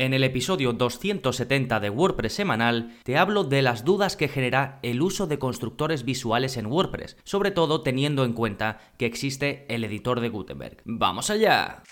En el episodio 270 de WordPress semanal te hablo de las dudas que genera el uso de constructores visuales en WordPress, sobre todo teniendo en cuenta que existe el editor de Gutenberg. ¡Vamos allá!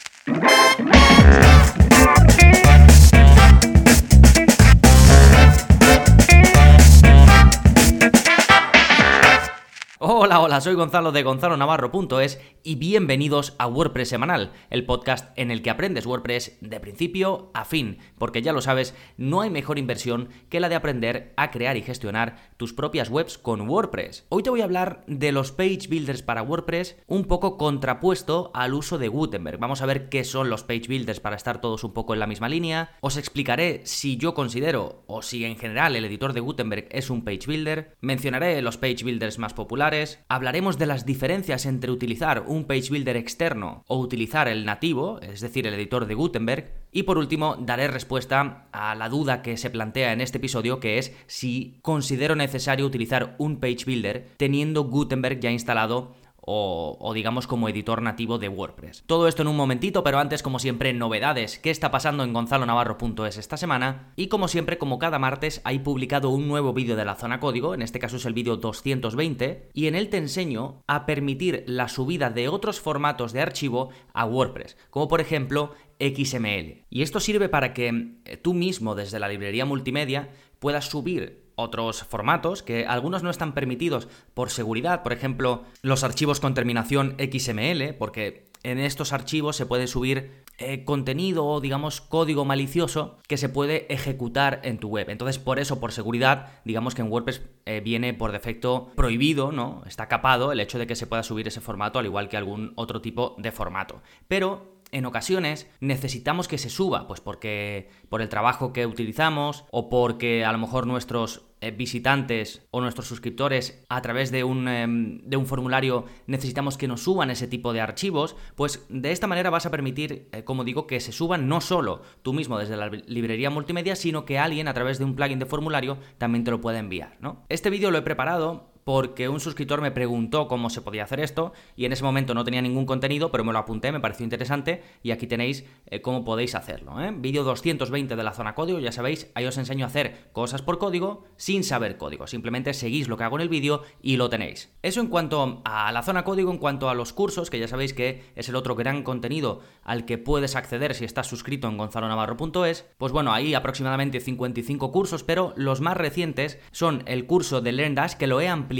Hola, hola, soy Gonzalo de gonzalonavarro.es y bienvenidos a WordPress Semanal, el podcast en el que aprendes WordPress de principio a fin, porque ya lo sabes, no hay mejor inversión que la de aprender a crear y gestionar tus propias webs con WordPress. Hoy te voy a hablar de los page builders para WordPress, un poco contrapuesto al uso de Gutenberg. Vamos a ver qué son los page builders para estar todos un poco en la misma línea. Os explicaré si yo considero o si en general el editor de Gutenberg es un page builder. Mencionaré los page builders más populares hablaremos de las diferencias entre utilizar un page builder externo o utilizar el nativo, es decir, el editor de Gutenberg, y por último daré respuesta a la duda que se plantea en este episodio, que es si considero necesario utilizar un page builder teniendo Gutenberg ya instalado o, digamos como editor nativo de WordPress. Todo esto en un momentito, pero antes como siempre novedades, qué está pasando en gonzalonavarro.es esta semana y como siempre como cada martes hay publicado un nuevo vídeo de la zona código, en este caso es el vídeo 220 y en él te enseño a permitir la subida de otros formatos de archivo a WordPress, como por ejemplo XML. Y esto sirve para que eh, tú mismo desde la librería multimedia puedas subir otros formatos que algunos no están permitidos por seguridad, por ejemplo, los archivos con terminación XML, porque en estos archivos se puede subir eh, contenido o digamos código malicioso que se puede ejecutar en tu web. Entonces, por eso, por seguridad, digamos que en WordPress eh, viene por defecto prohibido, ¿no? Está capado el hecho de que se pueda subir ese formato al igual que algún otro tipo de formato. Pero en ocasiones necesitamos que se suba, pues porque por el trabajo que utilizamos o porque a lo mejor nuestros visitantes o nuestros suscriptores a través de un, em, de un, formulario necesitamos que nos suban ese tipo de archivos, pues de esta manera vas a permitir, eh, como digo, que se suban no solo tú mismo desde la librería multimedia, sino que alguien a través de un plugin de formulario también te lo pueda enviar. ¿no? Este vídeo lo he preparado porque un suscriptor me preguntó cómo se podía hacer esto y en ese momento no tenía ningún contenido, pero me lo apunté, me pareció interesante y aquí tenéis eh, cómo podéis hacerlo. ¿eh? Vídeo 220 de la zona código, ya sabéis, ahí os enseño a hacer cosas por código sin saber código, simplemente seguís lo que hago en el vídeo y lo tenéis. Eso en cuanto a la zona código, en cuanto a los cursos, que ya sabéis que es el otro gran contenido al que puedes acceder si estás suscrito en gonzalonavarro.es, pues bueno, ahí aproximadamente 55 cursos, pero los más recientes son el curso de LearnDash que lo he ampliado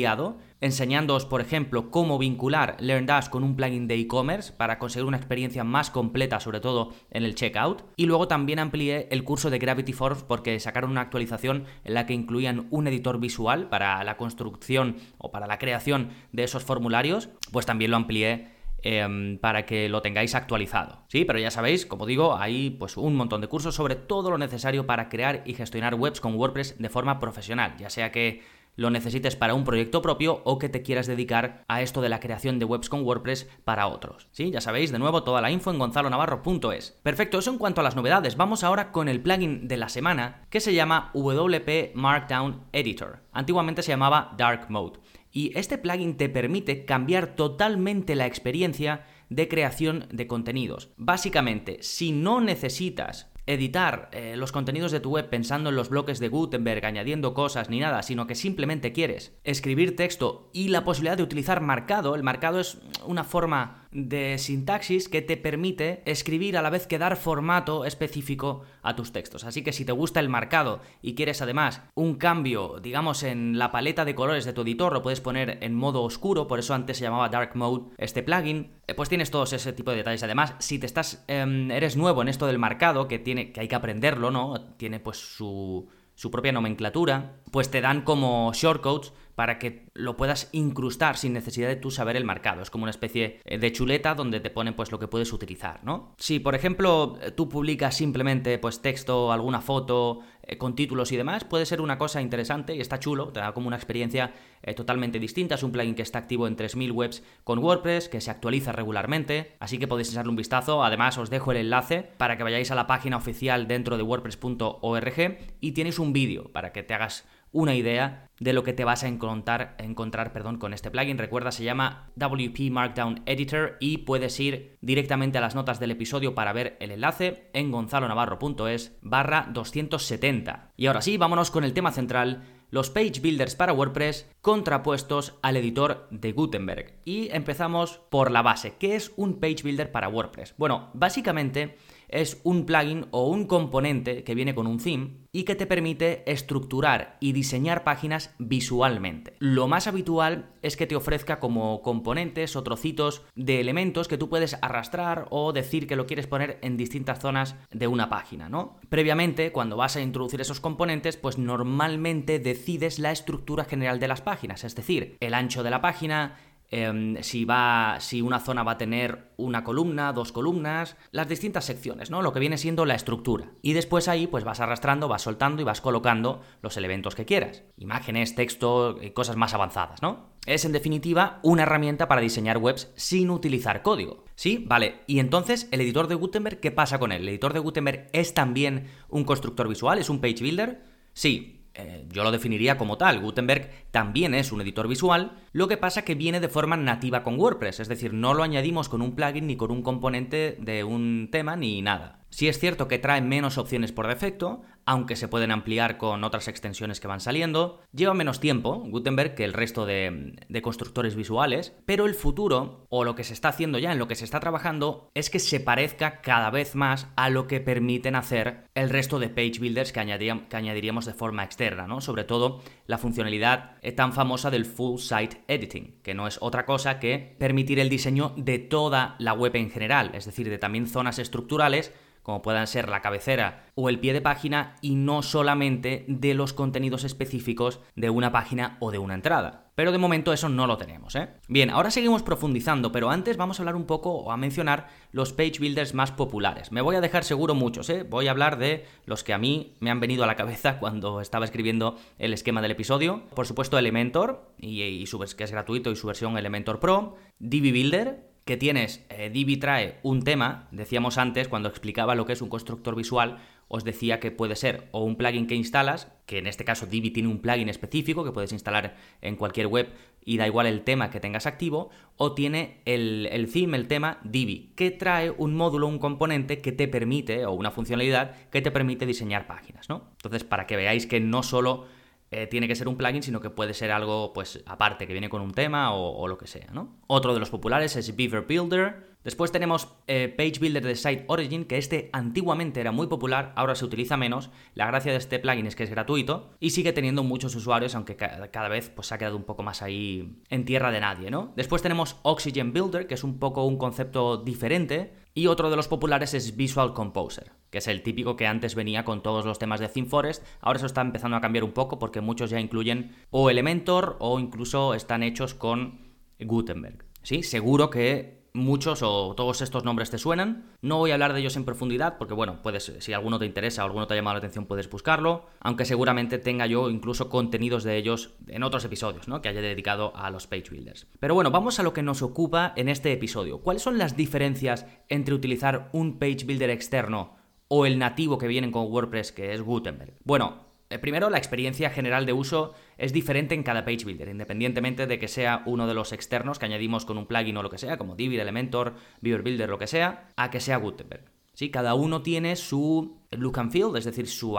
enseñándoos, por ejemplo, cómo vincular LearnDash con un plugin de e-commerce para conseguir una experiencia más completa, sobre todo en el checkout. Y luego también amplié el curso de Gravity Force porque sacaron una actualización en la que incluían un editor visual para la construcción o para la creación de esos formularios, pues también lo amplié em, para que lo tengáis actualizado. Sí, pero ya sabéis, como digo, hay pues un montón de cursos sobre todo lo necesario para crear y gestionar webs con WordPress de forma profesional, ya sea que lo necesites para un proyecto propio o que te quieras dedicar a esto de la creación de webs con WordPress para otros. Sí, ya sabéis, de nuevo toda la info en gonzalonavarro.es. Perfecto, eso en cuanto a las novedades. Vamos ahora con el plugin de la semana que se llama WP Markdown Editor. Antiguamente se llamaba Dark Mode. Y este plugin te permite cambiar totalmente la experiencia de creación de contenidos. Básicamente, si no necesitas editar eh, los contenidos de tu web pensando en los bloques de Gutenberg, añadiendo cosas ni nada, sino que simplemente quieres escribir texto y la posibilidad de utilizar marcado. El marcado es una forma de sintaxis que te permite escribir a la vez que dar formato específico a tus textos. Así que si te gusta el marcado y quieres además un cambio, digamos, en la paleta de colores de tu editor, lo puedes poner en modo oscuro, por eso antes se llamaba Dark Mode este plugin, eh, pues tienes todos ese tipo de detalles. Además, si te estás, em, eres nuevo en esto del marcado, que tiene, que hay que aprenderlo, ¿no? Tiene pues su su propia nomenclatura, pues te dan como shortcodes para que lo puedas incrustar sin necesidad de tú saber el marcado. Es como una especie eh, de chuleta donde te pone pues lo que puedes utilizar, ¿no? Si por ejemplo tú publicas simplemente pues texto, alguna foto con títulos y demás, puede ser una cosa interesante y está chulo, te da como una experiencia eh, totalmente distinta. Es un plugin que está activo en 3000 webs con WordPress, que se actualiza regularmente, así que podéis echarle un vistazo. Además os dejo el enlace para que vayáis a la página oficial dentro de wordpress.org y tienes un vídeo para que te hagas una idea de lo que te vas a encontrar, encontrar perdón, con este plugin. Recuerda, se llama WP Markdown Editor y puedes ir directamente a las notas del episodio para ver el enlace en gonzalonavarro.es barra 270. Y ahora sí, vámonos con el tema central los page builders para WordPress contrapuestos al editor de Gutenberg. Y empezamos por la base. ¿Qué es un page builder para WordPress? Bueno, básicamente es un plugin o un componente que viene con un theme y que te permite estructurar y diseñar páginas visualmente. Lo más habitual es que te ofrezca como componentes o trocitos de elementos que tú puedes arrastrar o decir que lo quieres poner en distintas zonas de una página, ¿no? Previamente, cuando vas a introducir esos componentes, pues normalmente decides la estructura general de las páginas, es decir, el ancho de la página, Em, si, va, si una zona va a tener una columna, dos columnas, las distintas secciones, ¿no? Lo que viene siendo la estructura. Y después ahí pues vas arrastrando, vas soltando y vas colocando los elementos que quieras. Imágenes, texto, eh, cosas más avanzadas, ¿no? Es en definitiva una herramienta para diseñar webs sin utilizar código. ¿Sí? Vale. Y entonces, ¿el editor de Gutenberg qué pasa con él? ¿El editor de Gutenberg es también un constructor visual? ¿Es un page builder? Sí, eh, yo lo definiría como tal. Gutenberg también es un editor visual, lo que pasa que viene de forma nativa con WordPress, es decir, no lo añadimos con un plugin ni con un componente de un tema ni nada. Si es cierto que trae menos opciones por defecto, aunque se pueden ampliar con otras extensiones que van saliendo. Lleva menos tiempo, Gutenberg, que el resto de, constructores visuales, pero el futuro, o lo que se está haciendo ya, en lo que se está trabajando, es que se parezca cada vez más a lo que permiten hacer el resto de page builders que, que añadiríamos de forma externa, ¿no? Sobre todo la funcionalidad eh, tan famosa del Full Site Editing, que no es otra cosa que permitir el diseño de toda la web en general, es decir, de también zonas estructurales como puedan ser la cabecera o el pie de página, y no solamente de los contenidos específicos de una página o de una entrada. Pero de momento eso no lo tenemos, ¿eh? Bien, ahora seguimos profundizando, pero antes vamos a hablar un poco o a mencionar los page builders más populares. Me voy a dejar seguro muchos, ¿eh? Voy a hablar de los que a mí me han venido a la cabeza cuando estaba escribiendo el esquema del episodio. Por supuesto, Elementor, y, su, que es gratuito, y su versión Elementor Pro. Divi Builder, que tienes, eh, Divi trae un tema, decíamos antes, cuando explicaba lo que es un constructor visual, os decía que puede ser o un plugin que instalas, que en este caso Divi tiene un plugin específico que puedes instalar en cualquier web y da igual el tema que tengas activo, o tiene el, el theme, el tema Divi, que trae un módulo, un componente que te permite, o una funcionalidad que te permite diseñar páginas, ¿no? Entonces, para que veáis que no solo eh, tiene que ser un plugin, sino que puede ser algo pues aparte, que viene con un tema o, lo que sea, ¿no? Otro de los populares es Beaver Builder. Después tenemos eh, Page Builder de Site Origin, que este antiguamente era muy popular, ahora se utiliza menos. La gracia de este plugin es que es gratuito y sigue teniendo muchos usuarios, aunque cada vez pues, se ha quedado un poco más ahí en tierra de nadie, ¿no? Después tenemos Oxygen Builder, que es un poco un concepto diferente, y otro de los populares es Visual Composer, que es el típico que antes venía con todos los temas de ThemeForest. Ahora eso está empezando a cambiar un poco porque muchos ya incluyen o Elementor o incluso están hechos con Gutenberg. Sí, seguro que muchos o todos estos nombres te suenan. No voy a hablar de ellos en profundidad porque, bueno, puedes, si alguno te interesa o alguno te ha llamado la atención, puedes buscarlo. Aunque seguramente tenga yo incluso contenidos de ellos en otros episodios, ¿no? Que haya dedicado a los page builders. Pero bueno, vamos a lo que nos ocupa en este episodio. ¿Cuáles son las diferencias entre utilizar un page builder externo o el nativo que vienen con WordPress, que es Gutenberg? Bueno, primero, la experiencia general de uso es diferente en cada page builder, independientemente de que sea uno de los externos que añadimos con un plugin o lo que sea, como Divi, Elementor, Beaver Builder, lo que sea, a que sea Gutenberg. ¿Sí? Cada uno tiene su look and feel, es decir, su,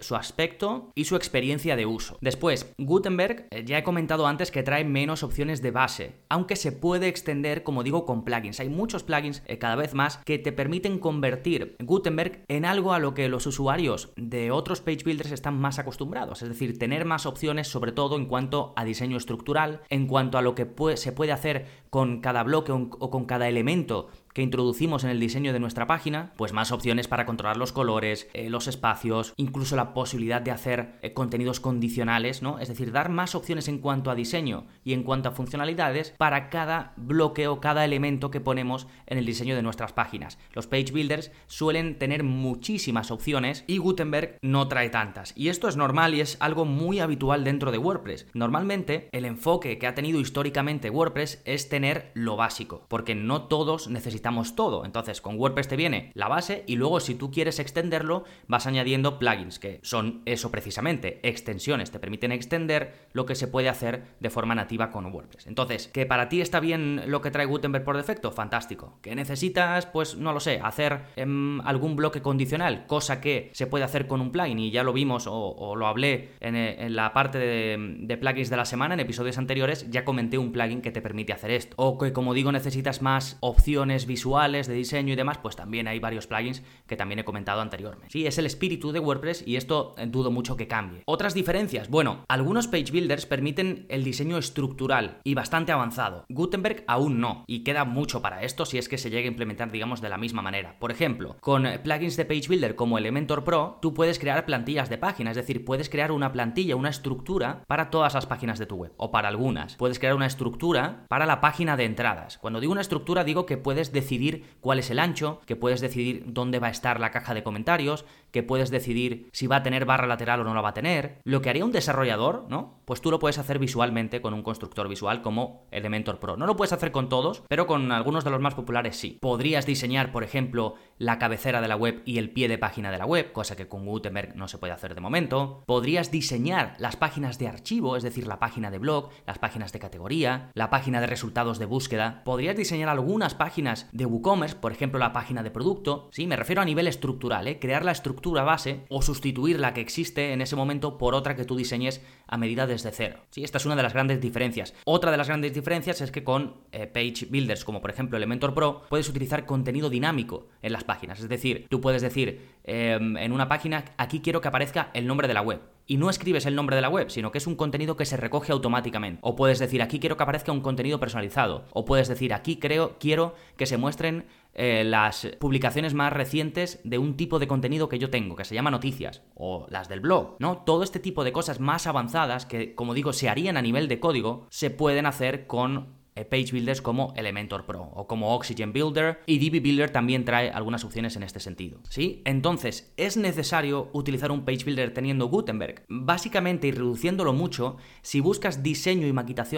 su aspecto y su experiencia de uso. Después, Gutenberg, eh, ya he comentado antes que trae menos opciones de base, aunque se puede extender, como digo, con plugins. Hay muchos plugins eh, cada vez más que te permiten convertir Gutenberg en algo a lo que los usuarios de otros page builders están más acostumbrados, es decir, tener más opciones sobre todo en cuanto a diseño estructural, en cuanto a lo que se puede hacer con cada bloque o con cada elemento que introducimos en el diseño de nuestra página, pues más opciones para controlar los colores, eh, los espacios, incluso la posibilidad de hacer eh, contenidos condicionales, ¿no? Es decir, dar más opciones en cuanto a diseño y en cuanto a funcionalidades para cada bloque o cada elemento que ponemos en el diseño de nuestras páginas. Los page builders suelen tener muchísimas opciones y Gutenberg no trae tantas. Y esto es normal y es algo muy habitual dentro de WordPress. Normalmente el enfoque que ha tenido históricamente WordPress es tener lo básico, porque no todos necesitamos todo. Entonces, con WordPress te viene la base y luego si tú quieres extenderlo, vas añadiendo plugins, que son eso precisamente, extensiones, te permiten extender lo que se puede hacer de forma nativa con WordPress. Entonces, que para ti está bien lo que trae Gutenberg por defecto, fantástico. Que necesitas, pues no lo sé, hacer em, algún bloque condicional, cosa que se puede hacer con un plugin y ya lo vimos o, lo hablé en, la parte de plugins de la semana, en episodios anteriores, ya comenté un plugin que te permite hacer esto. O que como digo necesitas más opciones visuales de diseño y demás, pues también hay varios plugins que también he comentado anteriormente. Sí, es el espíritu de WordPress y esto eh, dudo mucho que cambie. Otras diferencias, bueno, algunos page builders permiten el diseño estructural y bastante avanzado. Gutenberg aún no, y queda mucho para esto si es que se llega a implementar, digamos, de la misma manera. Por ejemplo, con plugins de page builder como Elementor Pro, tú puedes crear plantillas de páginas, es decir, puedes crear una plantilla, una estructura para todas las páginas de tu web, o para algunas. Puedes crear una estructura para la página de entradas. Cuando digo una estructura, digo que puedes decidir cuál es el ancho, que puedes decidir dónde va a estar la caja de comentarios, que puedes decidir si va a tener barra lateral o no la va a tener. Lo que haría un desarrollador, ¿no? Pues tú lo puedes hacer visualmente con un constructor visual como Elementor Pro. No lo puedes hacer con todos, pero con algunos de los más populares sí. Podrías diseñar, por ejemplo, la cabecera de la web y el pie de página de la web, cosa que con Gutenberg no se puede hacer de momento. Podrías diseñar las páginas de archivo, es decir, la página de blog, las páginas de categoría, la página de resultados de búsqueda. Podrías diseñar algunas páginas de WooCommerce, por ejemplo, la página de producto. Sí, me refiero a nivel estructural, ¿eh? crear la estructura base o sustituir la que existe en ese momento por otra que tú diseñes a medida desde cero. ¿sí? Esta es una de las grandes diferencias. Otra de las grandes diferencias es que con eh, page builders como por ejemplo Elementor Pro puedes utilizar contenido dinámico en las páginas. Es decir, tú puedes decir em, en una página aquí quiero que aparezca el nombre de la web y no escribes el nombre de la web, sino que es un contenido que se recoge automáticamente. O puedes decir, aquí quiero que aparezca un contenido personalizado. O puedes decir, aquí creo, quiero que se muestren eh, las publicaciones más recientes de un tipo de contenido que yo tengo, que se llama noticias, o las del blog, ¿no? Todo este tipo de cosas más avanzadas que, como digo, se harían a nivel de código, se pueden hacer con eh, page builders como Elementor Pro o como Oxygen Builder y DB Builder también trae algunas opciones en este sentido. ¿Sí? Entonces, ¿es necesario utilizar un page builder teniendo Gutenberg? Básicamente y reduciéndolo mucho, si buscas diseño y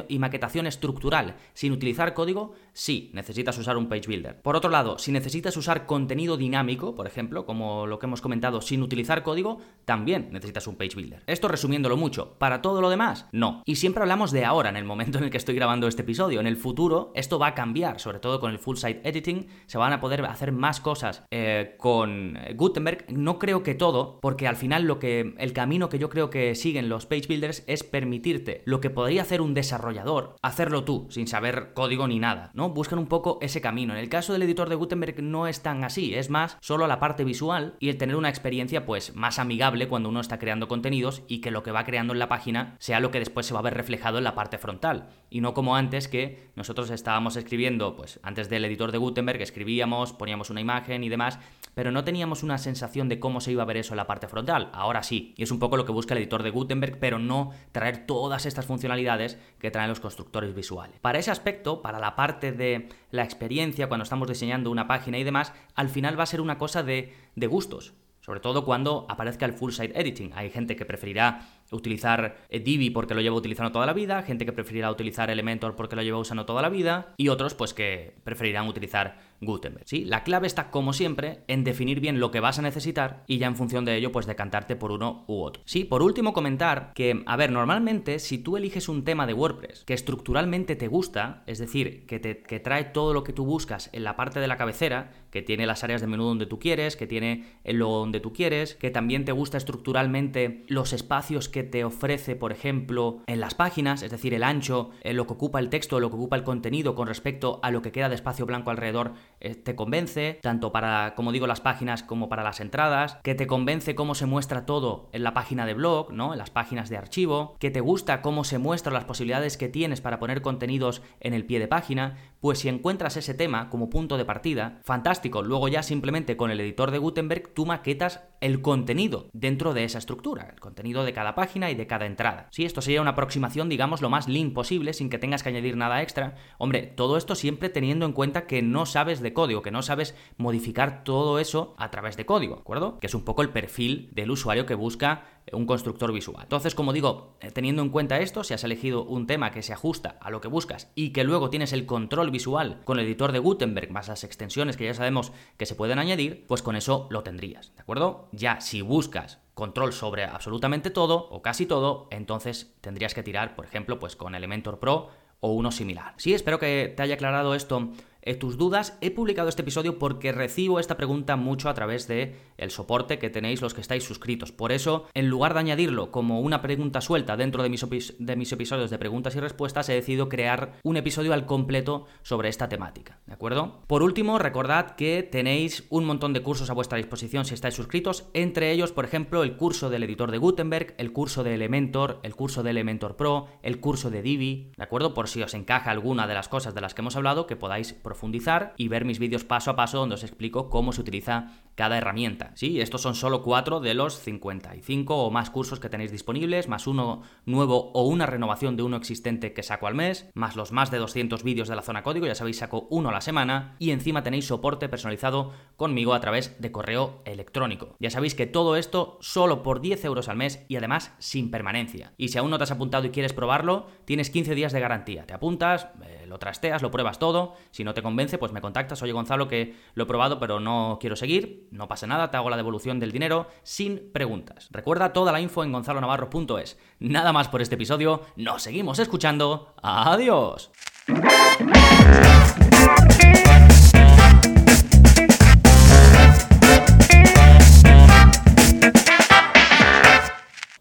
y maquetación estructural sin utilizar código, sí, necesitas usar un page builder. Por otro lado, si necesitas usar contenido dinámico, por ejemplo, como lo que hemos comentado, sin utilizar código, también necesitas un page builder. Esto resumiéndolo mucho, para todo lo demás, no. Y siempre hablamos de ahora, en el momento en el que estoy grabando este episodio en el futuro esto va a cambiar, sobre todo con el full site editing, se van a poder hacer más cosas eh, con Gutenberg. No creo que todo, porque al final lo que el camino que yo creo que siguen los page builders es permitirte lo que podría hacer un desarrollador, hacerlo tú, sin saber código ni nada, ¿no? Buscan un poco ese camino. En el caso del editor de Gutenberg no es tan así, es más solo la parte visual y el tener una experiencia pues más amigable cuando uno está creando contenidos y que lo que va creando en la página sea lo que después se va a ver reflejado en la parte frontal y no como antes que nosotros estábamos escribiendo, pues antes del editor de Gutenberg, escribíamos, poníamos una imagen y demás, pero no teníamos una sensación de cómo se iba a ver eso en la parte frontal. Ahora sí, y es un poco lo que busca el editor de Gutenberg, pero no traer todas estas funcionalidades que traen los constructores visuales. Para ese aspecto, para la parte de la experiencia, cuando estamos diseñando una página y demás, al final va a ser una cosa de, de gustos. Sobre todo cuando aparezca el full site editing. Hay gente que preferirá utilizar eh, Divi porque lo lleva utilizando toda la vida, gente que preferirá utilizar Elementor porque lo lleva usando toda la vida y otros pues que preferirán utilizar Gutenberg. ¿sí? La clave está, como siempre, en definir bien lo que vas a necesitar y ya en función de ello, pues decantarte por uno u otro. Sí, por último, comentar que, a ver, normalmente si tú eliges un tema de WordPress que estructuralmente te gusta, es decir, que, te, que trae todo lo que tú buscas en la parte de la cabecera, que tiene las áreas de menú donde tú quieres, que tiene el logo donde tú quieres, que también te gusta estructuralmente los espacios que te ofrece, por ejemplo, en las páginas, es decir, el ancho, eh, lo que ocupa el texto, lo que ocupa el contenido con respecto a lo que queda de espacio blanco alrededor eh, te convence, tanto para, como digo, las páginas como para las entradas, que te convence cómo se muestra todo en la página de blog, ¿no? En las páginas de archivo, que te gusta cómo se muestran las posibilidades que tienes para poner contenidos en el pie de página, pues si encuentras ese tema como punto de partida, fantástico. Luego ya simplemente con el editor de Gutenberg tú maquetas el contenido dentro de esa estructura, el contenido de cada página y de cada entrada. Sí, esto sería una aproximación, digamos, lo más lean posible, sin que tengas que añadir nada extra. Hombre, todo esto siempre teniendo en cuenta que no sabes de código, que no sabes modificar todo eso a través de código, ¿de acuerdo? Que es un poco el perfil del usuario que busca un constructor visual. Entonces, como digo, eh, teniendo en cuenta esto, si has elegido un tema que se ajusta a lo que buscas y que luego tienes el control visual con el editor de Gutenberg más las extensiones que ya sabemos que se pueden añadir, pues con eso lo tendrías, ¿de acuerdo? Ya si buscas control sobre absolutamente todo o casi todo, entonces tendrías que tirar, por ejemplo, pues con Elementor Pro o uno similar. Sí, espero que te haya aclarado esto tus dudas. He publicado este episodio porque recibo esta pregunta mucho a través de el soporte que tenéis los que estáis suscritos. Por eso, en lugar de añadirlo como una pregunta suelta dentro de mis, de mis episodios de preguntas y respuestas, he decidido crear un episodio al completo sobre esta temática. ¿De acuerdo? Por último, recordad que tenéis un montón de cursos a vuestra disposición si estáis suscritos. Entre ellos, por ejemplo, el curso del editor de Gutenberg, el curso de Elementor, el curso de Elementor Pro, el curso de Divi. ¿De acuerdo? Por si os encaja alguna de las cosas de las que hemos hablado, que podáis profundizar y ver mis vídeos paso a paso donde os explico cómo se utiliza cada herramienta. Sí, estos son solo cuatro de los 55 o más cursos que tenéis disponibles, más uno nuevo o una renovación de uno existente que saco al mes, más los más de 200 vídeos de la zona código, ya sabéis, saco uno a la semana, y encima tenéis soporte personalizado conmigo a través de correo electrónico. Ya sabéis que todo esto solo por 10 euros al mes y además sin permanencia. Y si aún no te has apuntado y quieres probarlo, tienes 15 días de garantía. Te apuntas, eh, lo trasteas, lo pruebas todo, si no te convence, pues me contactas, oye Gonzalo que lo he probado pero no quiero seguir, no pasa nada, te hago la devolución del dinero sin preguntas. Recuerda toda la info en gonzalonavarro.es. Nada más por este episodio, nos seguimos escuchando, adiós.